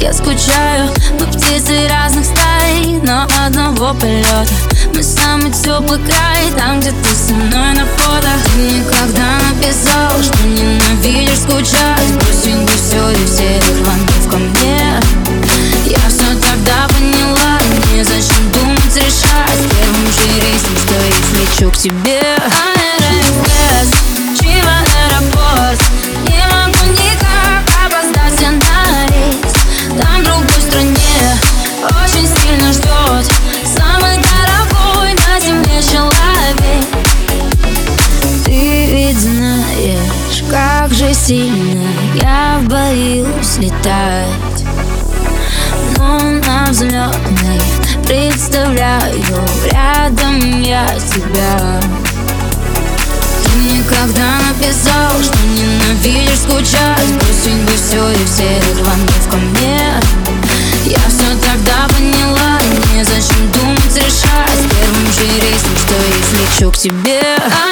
я скучаю. Мы птицы разных стай, но одного полета. Мы самый теплый край, там, где ты со мной на фото. Ты никогда написал, что ненавидишь скучать. Бросить бы все и всех звонков ко мне. Я все тогда поняла, незачем думать, решать. Первым же рейсом, что если лечу к тебе же сильно я боюсь летать. Но на взлетной представляю рядом я тебя. Ты никогда написал, что ненавидишь скучать. Бросить бы все и всех звонков ко мне Я все тогда поняла, незачем думать, решать. Первым же рейсом, что если лечу к тебе